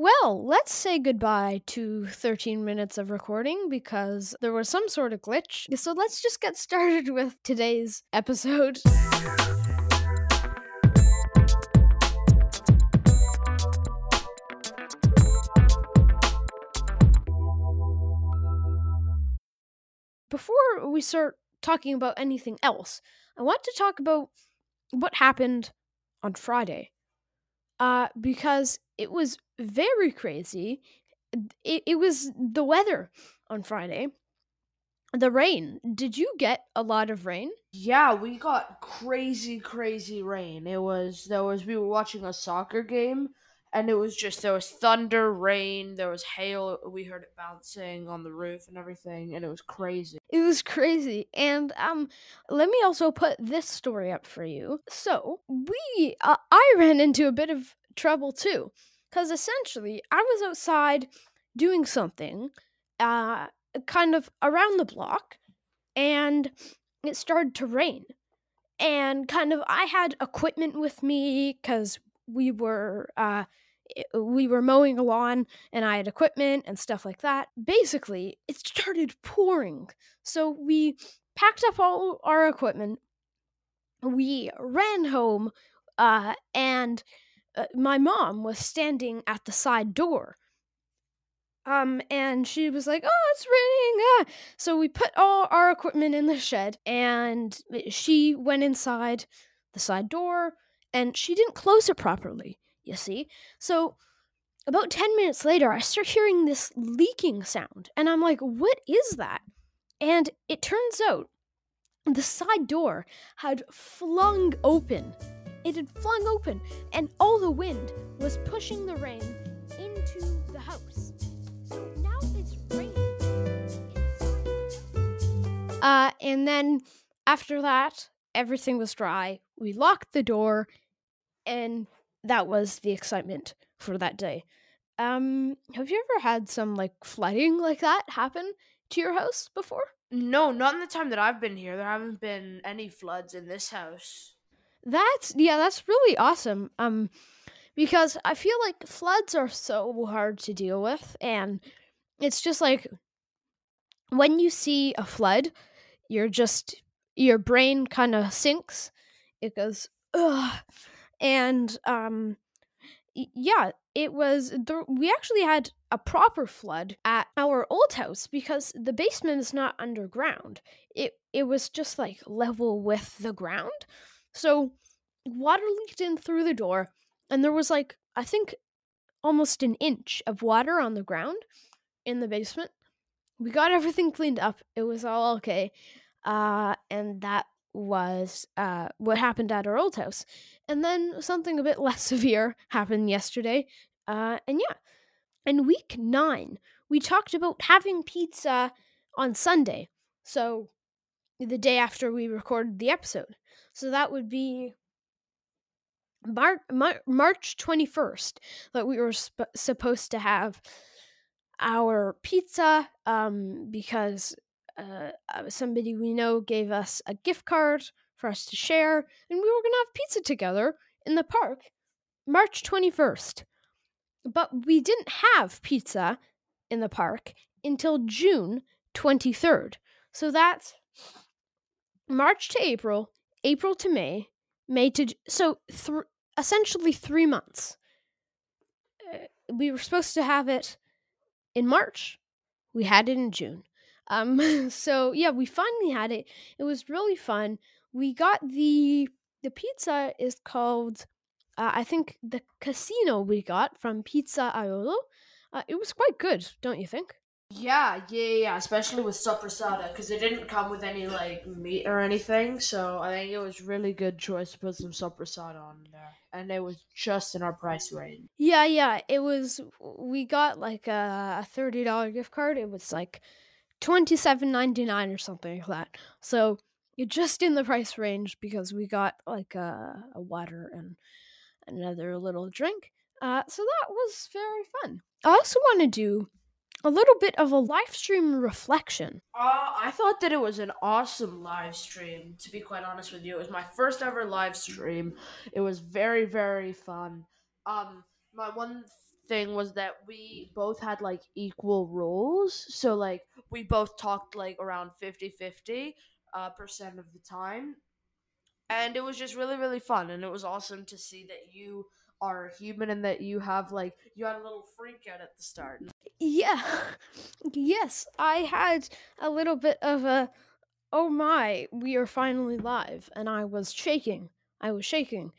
Well, let's say goodbye to 13 minutes of recording because there was some sort of glitch. So let's just get started with today's episode. Before we start talking about anything else, I want to talk about what happened on Friday. Uh, because it was very crazy. It, it was the weather on Friday. The rain. Did you get a lot of rain? Yeah, we got crazy, crazy rain. It was there was we were watching a soccer game and it was just there was thunder, rain, there was hail. We heard it bouncing on the roof and everything, and it was crazy. It was crazy. And um, let me also put this story up for you. So we, uh, I ran into a bit of trouble too, because essentially I was outside doing something, uh, kind of around the block, and it started to rain. And kind of, I had equipment with me because we were uh, we were mowing a lawn and I had equipment and stuff like that. Basically, it started pouring. So we packed up all our equipment. We ran home uh, and uh, my mom was standing at the side door. Um, and she was like, "Oh, it's raining!" Ah. So we put all our equipment in the shed, and she went inside the side door, and she didn't close it properly you see? So about 10 minutes later, I start hearing this leaking sound, and I'm like, what is that? And it turns out the side door had flung open. It had flung open, and all the wind was pushing the rain into the house. So now it's raining. Uh, and then after that, everything was dry. We locked the door, and that was the excitement for that day. Um, have you ever had some like flooding like that happen to your house before? No, not in the time that I've been here. There haven't been any floods in this house. That's yeah, that's really awesome. Um because I feel like floods are so hard to deal with and it's just like when you see a flood, you're just your brain kind of sinks. It goes ugh and um yeah it was the, we actually had a proper flood at our old house because the basement is not underground it it was just like level with the ground so water leaked in through the door and there was like i think almost an inch of water on the ground in the basement we got everything cleaned up it was all okay uh and that was uh, what happened at our old house. And then something a bit less severe happened yesterday. Uh, and yeah, in week nine, we talked about having pizza on Sunday. So the day after we recorded the episode. So that would be Mar- Mar- March 21st that we were sp- supposed to have our pizza um, because uh, uh, somebody we know gave us a gift card for us to share, and we were going to have pizza together in the park March 21st. But we didn't have pizza in the park until June 23rd. So that's March to April, April to May, May to so th- essentially 3 months. Uh, we were supposed to have it in March. We had it in June. Um, so yeah, we finally had it. It was really fun. We got the the pizza is called uh, I think the casino we got from Pizza Aiolo. Uh, it was quite good, don't you think? Yeah, yeah, yeah, especially with soppressata because it didn't come with any like meat or anything. So I think it was really good choice to put some soppressata on there, and it was just in our price range. Yeah, yeah, it was. We got like a, thirty dollar gift card. It was like twenty seven ninety nine or something like that. So you're just in the price range because we got like a, a water and another little drink. Uh, so that was very fun. I also want to do a little bit of a live stream reflection. Uh, I thought that it was an awesome live stream, to be quite honest with you. It was my first ever live stream. It was very, very fun. Um, my one thing was that we both had like equal roles. So like we both talked like around 50-50 uh, percent of the time. And it was just really really fun and it was awesome to see that you are human and that you have like you had a little freak out at the start. Yeah. Yes, I had a little bit of a oh my, we are finally live and I was shaking. I was shaking.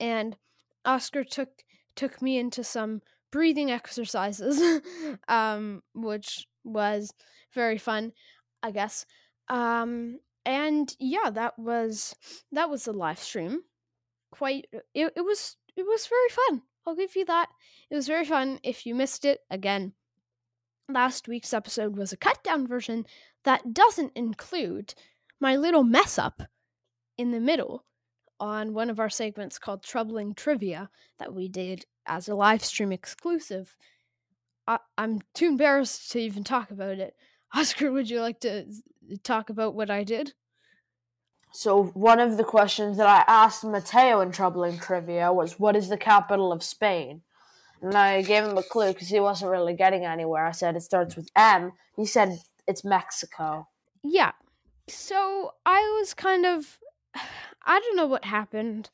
And Oscar took took me into some breathing exercises um which was very fun, I guess. Um and yeah, that was that was the live stream. Quite it, it was it was very fun. I'll give you that. It was very fun. If you missed it, again, last week's episode was a cut down version that doesn't include my little mess up in the middle on one of our segments called Troubling Trivia that we did as a live stream exclusive. I- I'm too embarrassed to even talk about it. Oscar, would you like to uh, talk about what I did? So one of the questions that I asked Mateo in Troubling Trivia was, "What is the capital of Spain?" And I gave him a clue because he wasn't really getting anywhere. I said it starts with M. He said it's Mexico. Yeah. So I was kind of I don't know what happened.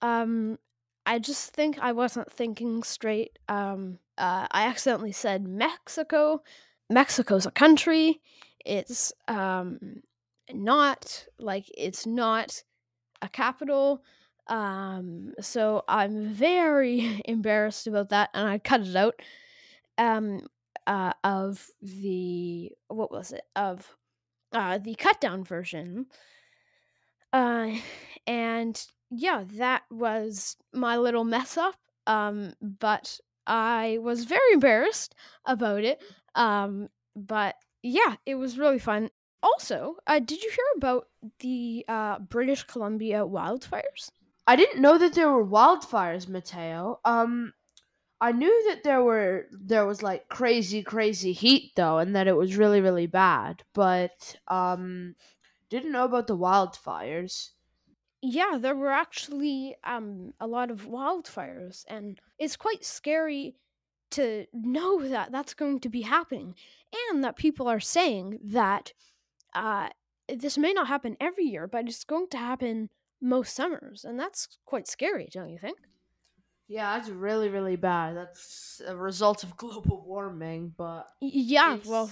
Um I just think I wasn't thinking straight. Um uh, I accidentally said Mexico. Mexico's a country. It's um not like it's not a capital. Um, so I'm very embarrassed about that, and I cut it out. Um, uh, of the what was it of uh the cut down version. Uh, and yeah, that was my little mess up. Um, but I was very embarrassed about it. Um, but yeah, it was really fun. Also, uh, did you hear about the uh, British Columbia wildfires? I didn't know that there were wildfires, Mateo. Um, I knew that there were there was like crazy, crazy heat though, and that it was really, really bad. But um, didn't know about the wildfires. Yeah, there were actually um a lot of wildfires, and it's quite scary to know that that's going to be happening, and that people are saying that uh this may not happen every year, but it's going to happen most summers, and that's quite scary, don't you think? Yeah, that's really, really bad. That's a result of global warming, but Yeah, well,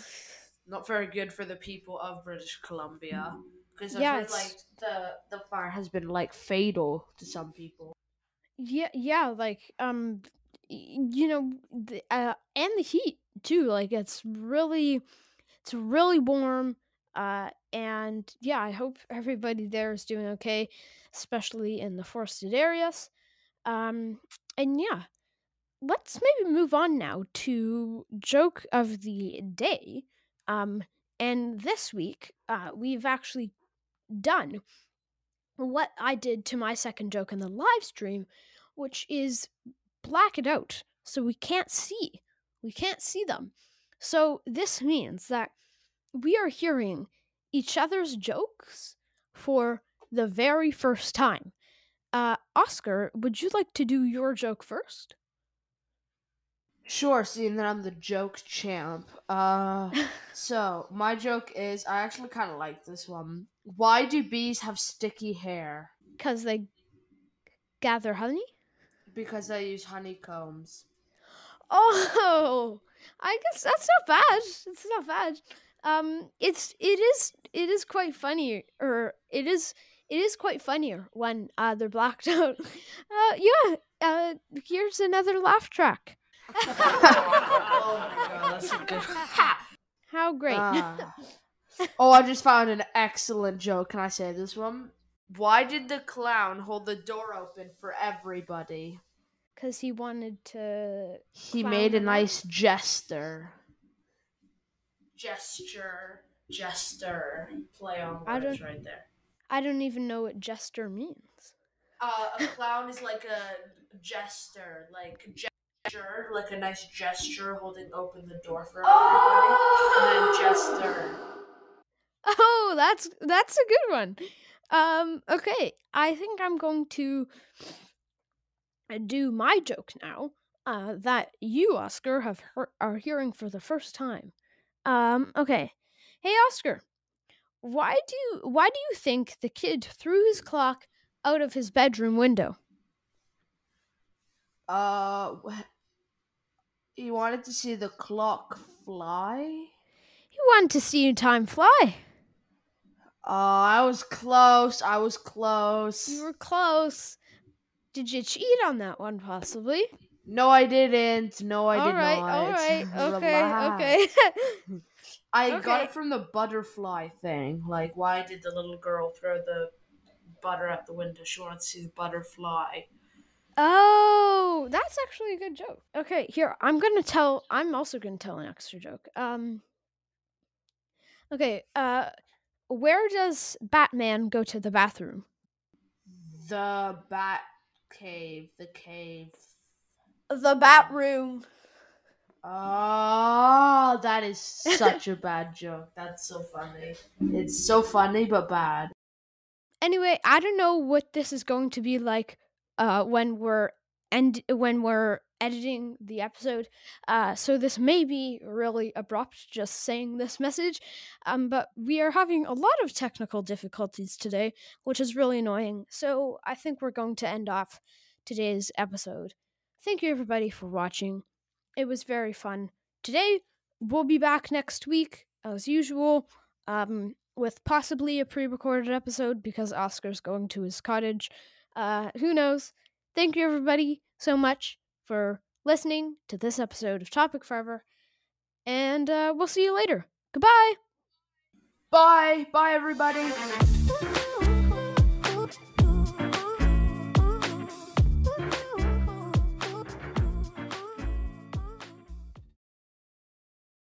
not very good for the people of British Columbia because Yeah, heard like the the fire has been like fatal to some people. yeah, yeah, like um, you know, the, uh, and the heat too. Like it's really, it's really warm. Uh, and yeah, I hope everybody there is doing okay, especially in the forested areas. Um, and yeah, let's maybe move on now to joke of the day. Um, and this week, uh, we've actually done what I did to my second joke in the live stream, which is black it out so we can't see. We can't see them. So this means that we are hearing each other's jokes for the very first time. Uh, Oscar, would you like to do your joke first? Sure, seeing that I'm the joke champ. Uh, so my joke is I actually kind of like this one. Why do bees have sticky hair? Because they gather honey? Because they use honeycombs. Oh, I guess that's not bad. It's not bad. Um, it's it is it is quite funny, or it is it is quite funnier when uh they're blacked out. Uh, yeah. Uh, here's another laugh track. oh my god, that's a good. How great! Ah. oh, I just found an excellent joke. Can I say this one? Why did the clown hold the door open for everybody? Because he wanted to. He made a nice gesture. Gesture, jester, play on words right there. I don't even know what jester means. Uh, a clown is like a jester, like gesture, like a nice gesture holding open the door for everybody, and then jester. Oh, that's that's a good one. Um, okay, I think I'm going to do my joke now. uh, that you, Oscar, have heard, are hearing for the first time. Um, okay. Hey, Oscar, why do you, why do you think the kid threw his clock out of his bedroom window? Uh, he wanted to see the clock fly. He wanted to see time fly. Oh, I was close. I was close. You were close. Did you cheat on that one, possibly? No, I didn't. No, I all did right, not. All right, okay, okay. I Okay. got it from the butterfly thing. Like, why did the little girl throw the butter out the window? She wanted to see the butterfly. oh, that's actually a good joke. Okay, here I'm gonna tell. I'm also gonna tell an extra joke. Um. Okay. Uh, where does Batman go to the bathroom? The bat cave. The cave. The bat room. Oh, that is such a bad joke. That's so funny. It's so funny but bad. Anyway, I don't know what this is going to be like uh when we're end when we're editing the episode. Uh so this may be really abrupt just saying this message. Um but we are having a lot of technical difficulties today, which is really annoying. So I think we're going to end off today's episode. Thank you everybody for watching. It was very fun. Today we'll be back next week as usual. Um with possibly a pre-recorded episode because Oscar's going to his cottage. Uh, who knows? Thank you everybody so much for listening to this episode of Topic Forever, and uh, we'll see you later. Goodbye. Bye. Bye, everybody.